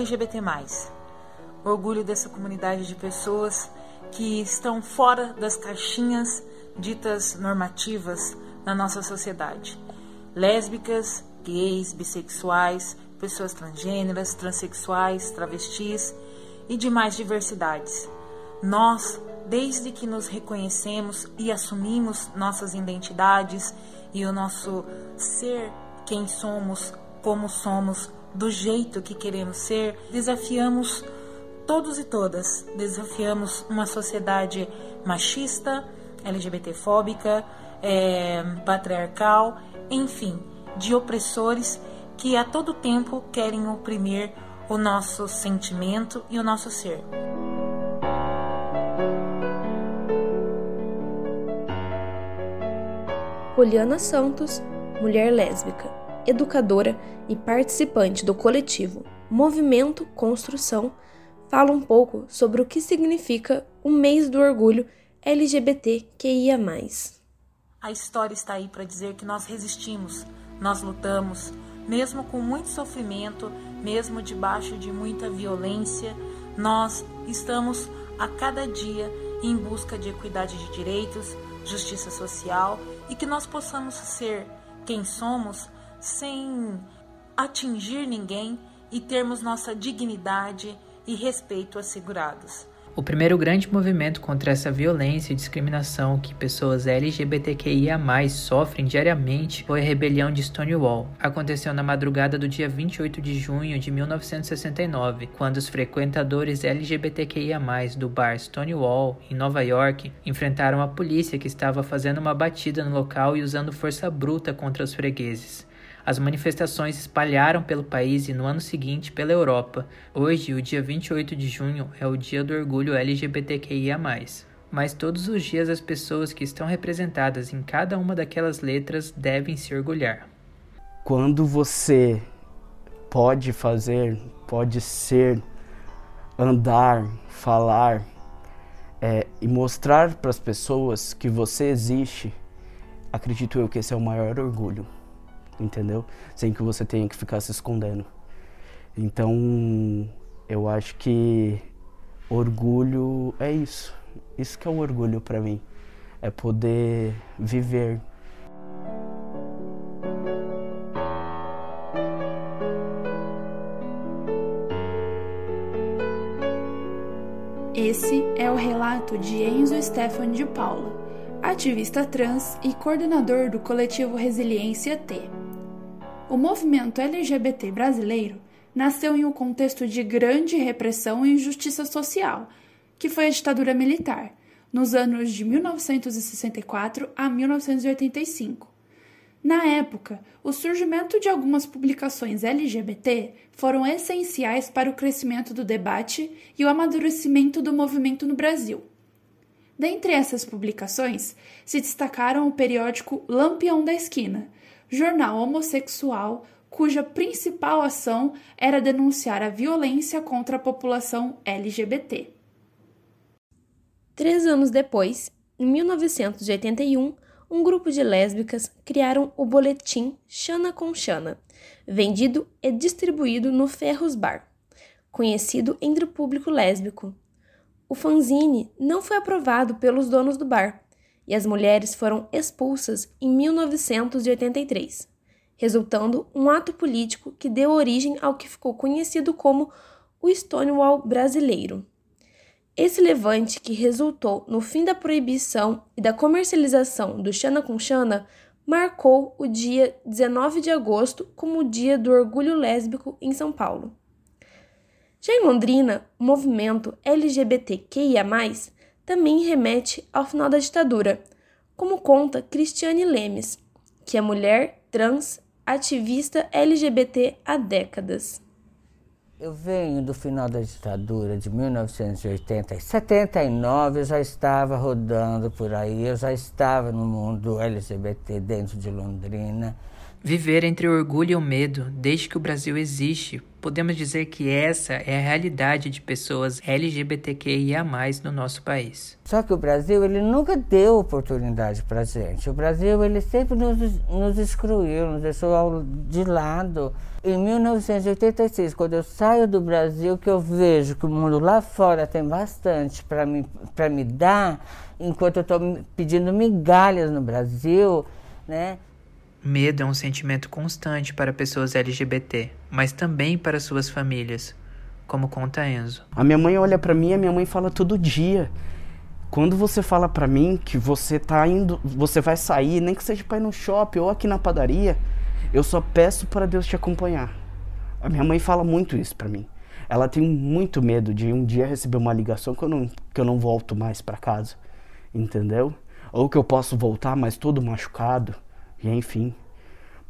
LGBT+. Orgulho dessa comunidade de pessoas que estão fora das caixinhas ditas normativas na nossa sociedade. Lésbicas, gays, bissexuais, pessoas transgêneras, transexuais, travestis e demais diversidades. Nós, desde que nos reconhecemos e assumimos nossas identidades e o nosso ser, quem somos, como somos, do jeito que queremos ser, desafiamos todos e todas, desafiamos uma sociedade machista, LGBTfóbica, é, patriarcal, enfim, de opressores que a todo tempo querem oprimir o nosso sentimento e o nosso ser. Poliana Santos, mulher lésbica, educadora e participante do coletivo Movimento Construção, fala um pouco sobre o que significa o mês do orgulho LGBTQIA. A história está aí para dizer que nós resistimos, nós lutamos, mesmo com muito sofrimento, mesmo debaixo de muita violência, nós estamos a cada dia em busca de equidade de direitos, justiça social e que nós possamos ser quem somos sem atingir ninguém e termos nossa dignidade e respeito assegurados. O primeiro grande movimento contra essa violência e discriminação que pessoas LGBTQIA+ sofrem diariamente foi a rebelião de Stonewall. Aconteceu na madrugada do dia 28 de junho de 1969, quando os frequentadores LGBTQIA+ do bar Stonewall em Nova York enfrentaram a polícia que estava fazendo uma batida no local e usando força bruta contra os fregueses. As manifestações espalharam pelo país e no ano seguinte pela Europa. Hoje, o dia 28 de junho, é o dia do orgulho LGBTQIA. Mas todos os dias as pessoas que estão representadas em cada uma daquelas letras devem se orgulhar. Quando você pode fazer, pode ser, andar, falar é, e mostrar para as pessoas que você existe, acredito eu que esse é o maior orgulho entendeu? Sem que você tenha que ficar se escondendo. Então, eu acho que orgulho é isso. Isso que é o orgulho para mim. É poder viver. Esse é o relato de Enzo Stefan de Paula, ativista trans e coordenador do coletivo Resiliência T. O movimento LGBT brasileiro nasceu em um contexto de grande repressão e injustiça social, que foi a ditadura militar, nos anos de 1964 a 1985. Na época, o surgimento de algumas publicações LGBT foram essenciais para o crescimento do debate e o amadurecimento do movimento no Brasil. Dentre essas publicações, se destacaram o periódico Lampião da Esquina, jornal homossexual cuja principal ação era denunciar a violência contra a população LGBT. Três anos depois, em 1981, um grupo de lésbicas criaram o boletim Xana com Xana, vendido e distribuído no Ferros Bar, conhecido entre o público lésbico. O fanzine não foi aprovado pelos donos do bar, e as mulheres foram expulsas em 1983, resultando um ato político que deu origem ao que ficou conhecido como o Stonewall brasileiro. Esse levante, que resultou no fim da proibição e da comercialização do Xana com Xana, marcou o dia 19 de agosto como o Dia do Orgulho Lésbico em São Paulo. Já em Londrina, o movimento LGBTQIA, também remete ao final da ditadura, como conta Cristiane Lemes, que é mulher trans ativista LGBT há décadas. Eu venho do final da ditadura de 1980. Em 79 eu já estava rodando por aí, eu já estava no mundo LGBT dentro de Londrina. Viver entre o orgulho e o medo, desde que o Brasil existe, podemos dizer que essa é a realidade de pessoas LGBTQIA+ no nosso país. Só que o Brasil ele nunca deu oportunidade para gente. O Brasil ele sempre nos, nos excluiu, nos deixou de lado. Em 1986, quando eu saio do Brasil, que eu vejo que o mundo lá fora tem bastante para me, me dar, enquanto eu estou pedindo migalhas no Brasil, né? Medo é um sentimento constante para pessoas LGBT, mas também para suas famílias, como conta Enzo. A minha mãe olha para mim e a minha mãe fala todo dia. Quando você fala para mim que você tá indo, você vai sair, nem que seja para ir no shopping ou aqui na padaria, eu só peço para Deus te acompanhar. A minha mãe fala muito isso para mim. Ela tem muito medo de um dia receber uma ligação que eu não, que eu não volto mais para casa, entendeu? Ou que eu posso voltar, mas todo machucado e enfim,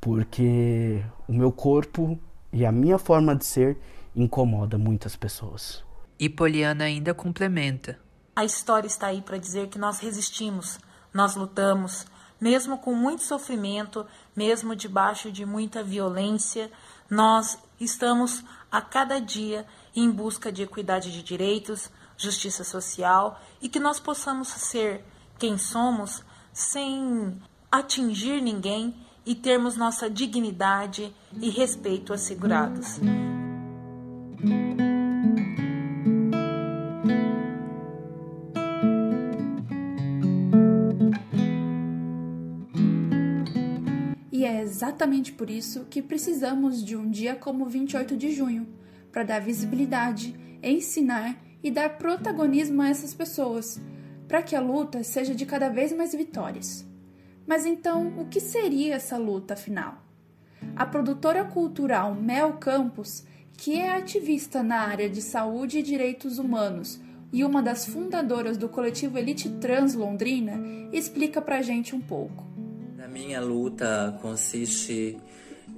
porque o meu corpo e a minha forma de ser incomoda muitas pessoas. E Poliana ainda complementa. A história está aí para dizer que nós resistimos, nós lutamos, mesmo com muito sofrimento, mesmo debaixo de muita violência, nós estamos a cada dia em busca de equidade de direitos, justiça social e que nós possamos ser quem somos sem atingir ninguém e termos nossa dignidade e respeito assegurados. E é exatamente por isso que precisamos de um dia como 28 de junho para dar visibilidade, ensinar e dar protagonismo a essas pessoas, para que a luta seja de cada vez mais vitórias. Mas então, o que seria essa luta afinal? A produtora cultural Mel Campos, que é ativista na área de saúde e direitos humanos e uma das fundadoras do coletivo Elite Trans Londrina, explica pra gente um pouco. A minha luta consiste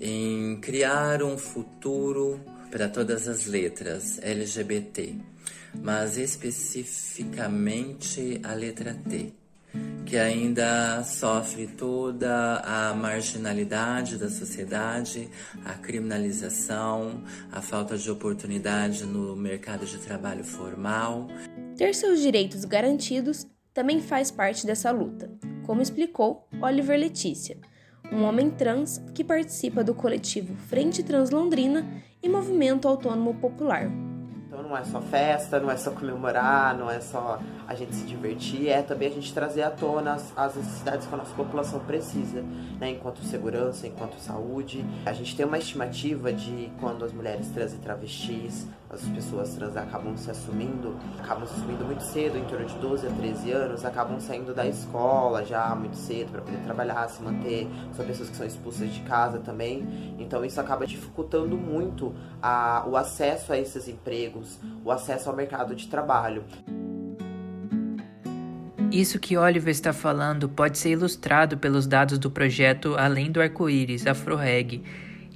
em criar um futuro para todas as letras LGBT, mas especificamente a letra T que ainda sofre toda a marginalidade da sociedade, a criminalização, a falta de oportunidade no mercado de trabalho formal. Ter seus direitos garantidos também faz parte dessa luta, como explicou Oliver Letícia, um homem trans que participa do coletivo Frente Trans Londrina e Movimento Autônomo Popular. Não é só festa, não é só comemorar, não é só a gente se divertir, é também a gente trazer à tona as, as necessidades que a nossa população precisa, né? Enquanto segurança, enquanto saúde. A gente tem uma estimativa de quando as mulheres trans e travestis, as pessoas trans acabam se assumindo, acabam se assumindo muito cedo, em torno de 12 a 13 anos, acabam saindo da escola já muito cedo para poder trabalhar, se manter. São pessoas que são expulsas de casa também. Então isso acaba dificultando muito a, o acesso a esses empregos, o acesso ao mercado de trabalho. Isso que Oliver está falando pode ser ilustrado pelos dados do projeto Além do Arco-Íris, AfroReg,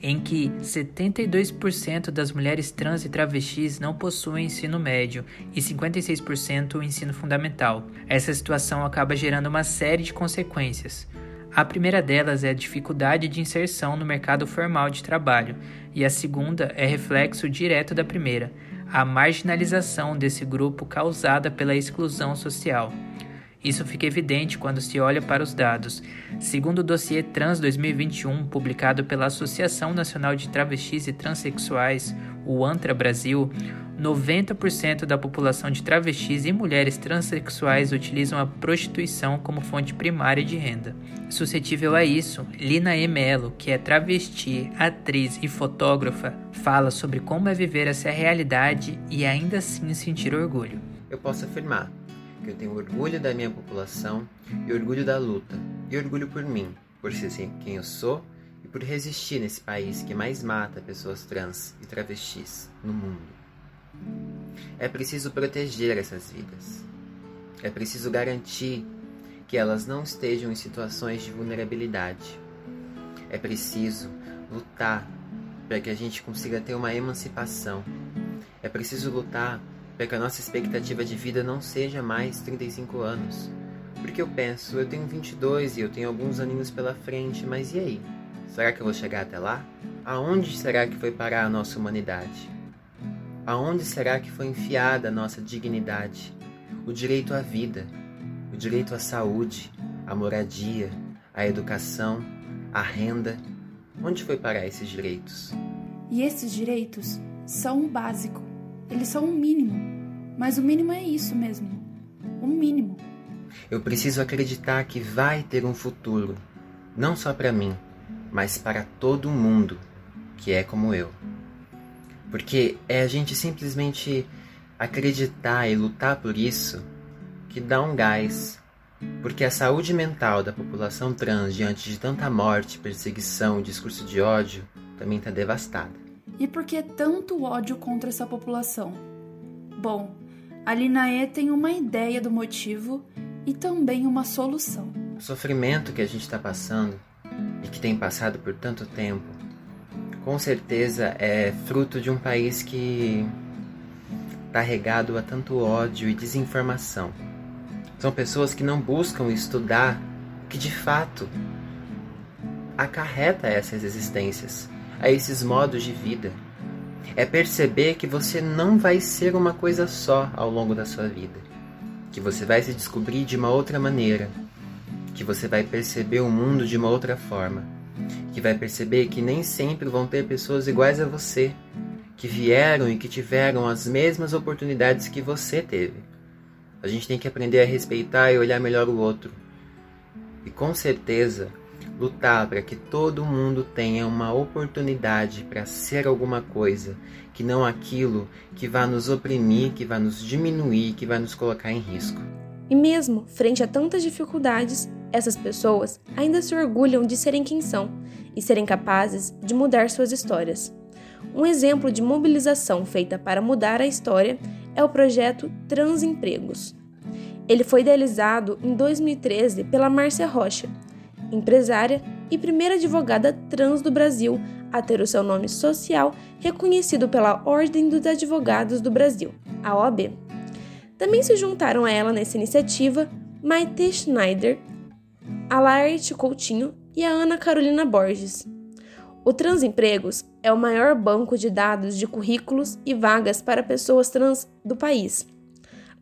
em que 72% das mulheres trans e travestis não possuem ensino médio e 56% o ensino fundamental. Essa situação acaba gerando uma série de consequências. A primeira delas é a dificuldade de inserção no mercado formal de trabalho, e a segunda é reflexo direto da primeira, a marginalização desse grupo causada pela exclusão social. Isso fica evidente quando se olha para os dados. Segundo o dossiê Trans 2021, publicado pela Associação Nacional de Travestis e Transsexuais, o ANTRA Brasil, 90% da população de travestis e mulheres transexuais utilizam a prostituição como fonte primária de renda. Suscetível a isso, Lina E. Mello, que é travesti, atriz e fotógrafa, fala sobre como é viver essa realidade e ainda assim sentir orgulho. Eu posso afirmar que eu tenho orgulho da minha população e orgulho da luta, e orgulho por mim, por ser quem eu sou e por resistir nesse país que mais mata pessoas trans e travestis no mundo. É preciso proteger essas vidas. É preciso garantir que elas não estejam em situações de vulnerabilidade. É preciso lutar para que a gente consiga ter uma emancipação. É preciso lutar para que a nossa expectativa de vida não seja mais 35 anos. Porque eu penso, eu tenho 22 e eu tenho alguns aninhos pela frente, mas e aí? Será que eu vou chegar até lá? Aonde será que foi parar a nossa humanidade? Aonde será que foi enfiada a nossa dignidade? O direito à vida, o direito à saúde, à moradia, à educação, à renda. Onde foi parar esses direitos? E esses direitos são o básico. Eles são o mínimo. Mas o mínimo é isso mesmo. O mínimo. Eu preciso acreditar que vai ter um futuro, não só para mim, mas para todo mundo que é como eu. Porque é a gente simplesmente acreditar e lutar por isso que dá um gás. Porque a saúde mental da população trans diante de tanta morte, perseguição, discurso de ódio também está devastada. E por que tanto ódio contra essa população? Bom, a Linaê tem uma ideia do motivo e também uma solução. O sofrimento que a gente está passando e que tem passado por tanto tempo, com certeza é fruto de um país que está regado a tanto ódio e desinformação. São pessoas que não buscam estudar que de fato acarreta essas existências, a esses modos de vida. É perceber que você não vai ser uma coisa só ao longo da sua vida, que você vai se descobrir de uma outra maneira, que você vai perceber o mundo de uma outra forma, que vai perceber que nem sempre vão ter pessoas iguais a você, que vieram e que tiveram as mesmas oportunidades que você teve. A gente tem que aprender a respeitar e olhar melhor o outro. E com certeza, lutar para que todo mundo tenha uma oportunidade para ser alguma coisa, que não aquilo que vai nos oprimir, que vai nos diminuir, que vai nos colocar em risco. E mesmo frente a tantas dificuldades, essas pessoas ainda se orgulham de serem quem são e serem capazes de mudar suas histórias. Um exemplo de mobilização feita para mudar a história é o projeto Transempregos. Ele foi idealizado em 2013 pela Márcia Rocha, empresária e primeira advogada trans do Brasil a ter o seu nome social reconhecido pela Ordem dos Advogados do Brasil, a OAB. Também se juntaram a ela nessa iniciativa Maite Schneider, a Laerte Coutinho e a Ana Carolina Borges. O Transempregos é o maior banco de dados de currículos e vagas para pessoas trans do país.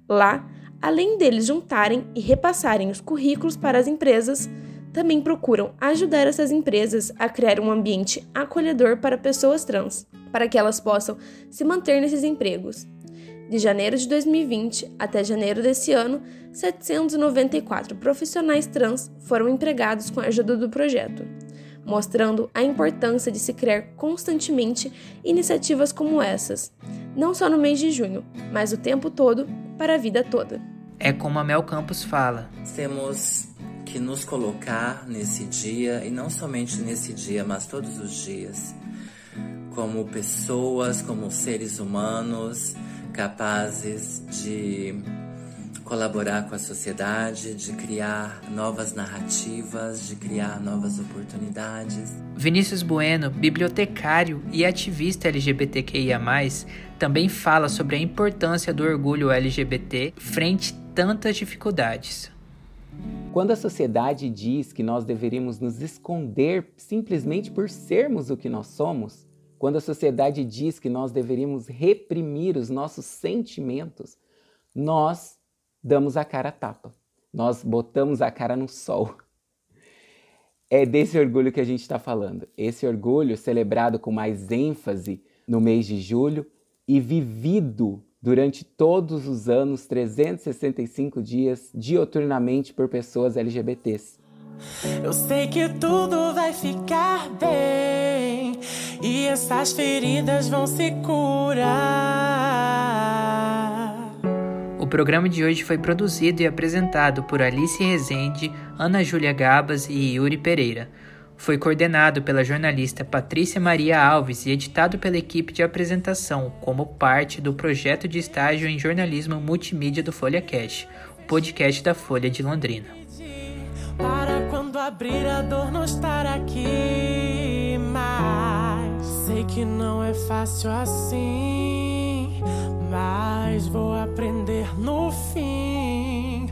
Lá, além deles juntarem e repassarem os currículos para as empresas, também procuram ajudar essas empresas a criar um ambiente acolhedor para pessoas trans, para que elas possam se manter nesses empregos. De janeiro de 2020 até janeiro desse ano, 794 profissionais trans foram empregados com a ajuda do projeto, mostrando a importância de se criar constantemente iniciativas como essas, não só no mês de junho, mas o tempo todo, para a vida toda. É como a Mel Campos fala: temos que nos colocar nesse dia, e não somente nesse dia, mas todos os dias, como pessoas, como seres humanos capazes de colaborar com a sociedade, de criar novas narrativas, de criar novas oportunidades. Vinícius Bueno, bibliotecário e ativista LGBTQIA+, também fala sobre a importância do orgulho LGBT frente a tantas dificuldades. Quando a sociedade diz que nós deveríamos nos esconder simplesmente por sermos o que nós somos, quando a sociedade diz que nós deveríamos reprimir os nossos sentimentos, nós damos a cara a tapa. Nós botamos a cara no sol. É desse orgulho que a gente está falando. Esse orgulho celebrado com mais ênfase no mês de julho e vivido durante todos os anos, 365 dias, dioturnamente por pessoas LGBTs. Eu sei que tudo vai ficar bem e essas feridas vão se curar. O programa de hoje foi produzido e apresentado por Alice Rezende, Ana Júlia Gabas e Yuri Pereira. Foi coordenado pela jornalista Patrícia Maria Alves e editado pela equipe de apresentação, como parte do projeto de estágio em jornalismo multimídia do Folha Cash, o podcast da Folha de Londrina. Para quando abrir a dor não estar aqui que não é fácil assim, mas vou aprender no fim.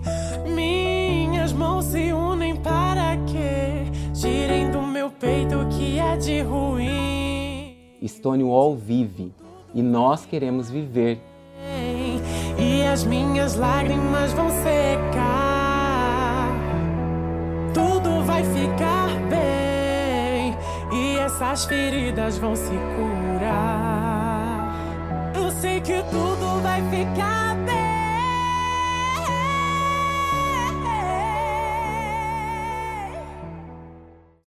Minhas mãos se unem para que girem do meu peito que é de ruim. Stonewall vive e nós queremos viver. E as minhas lágrimas vão secar. Tudo vai ficar bem. Essas feridas vão se curar. Eu sei que tudo vai ficar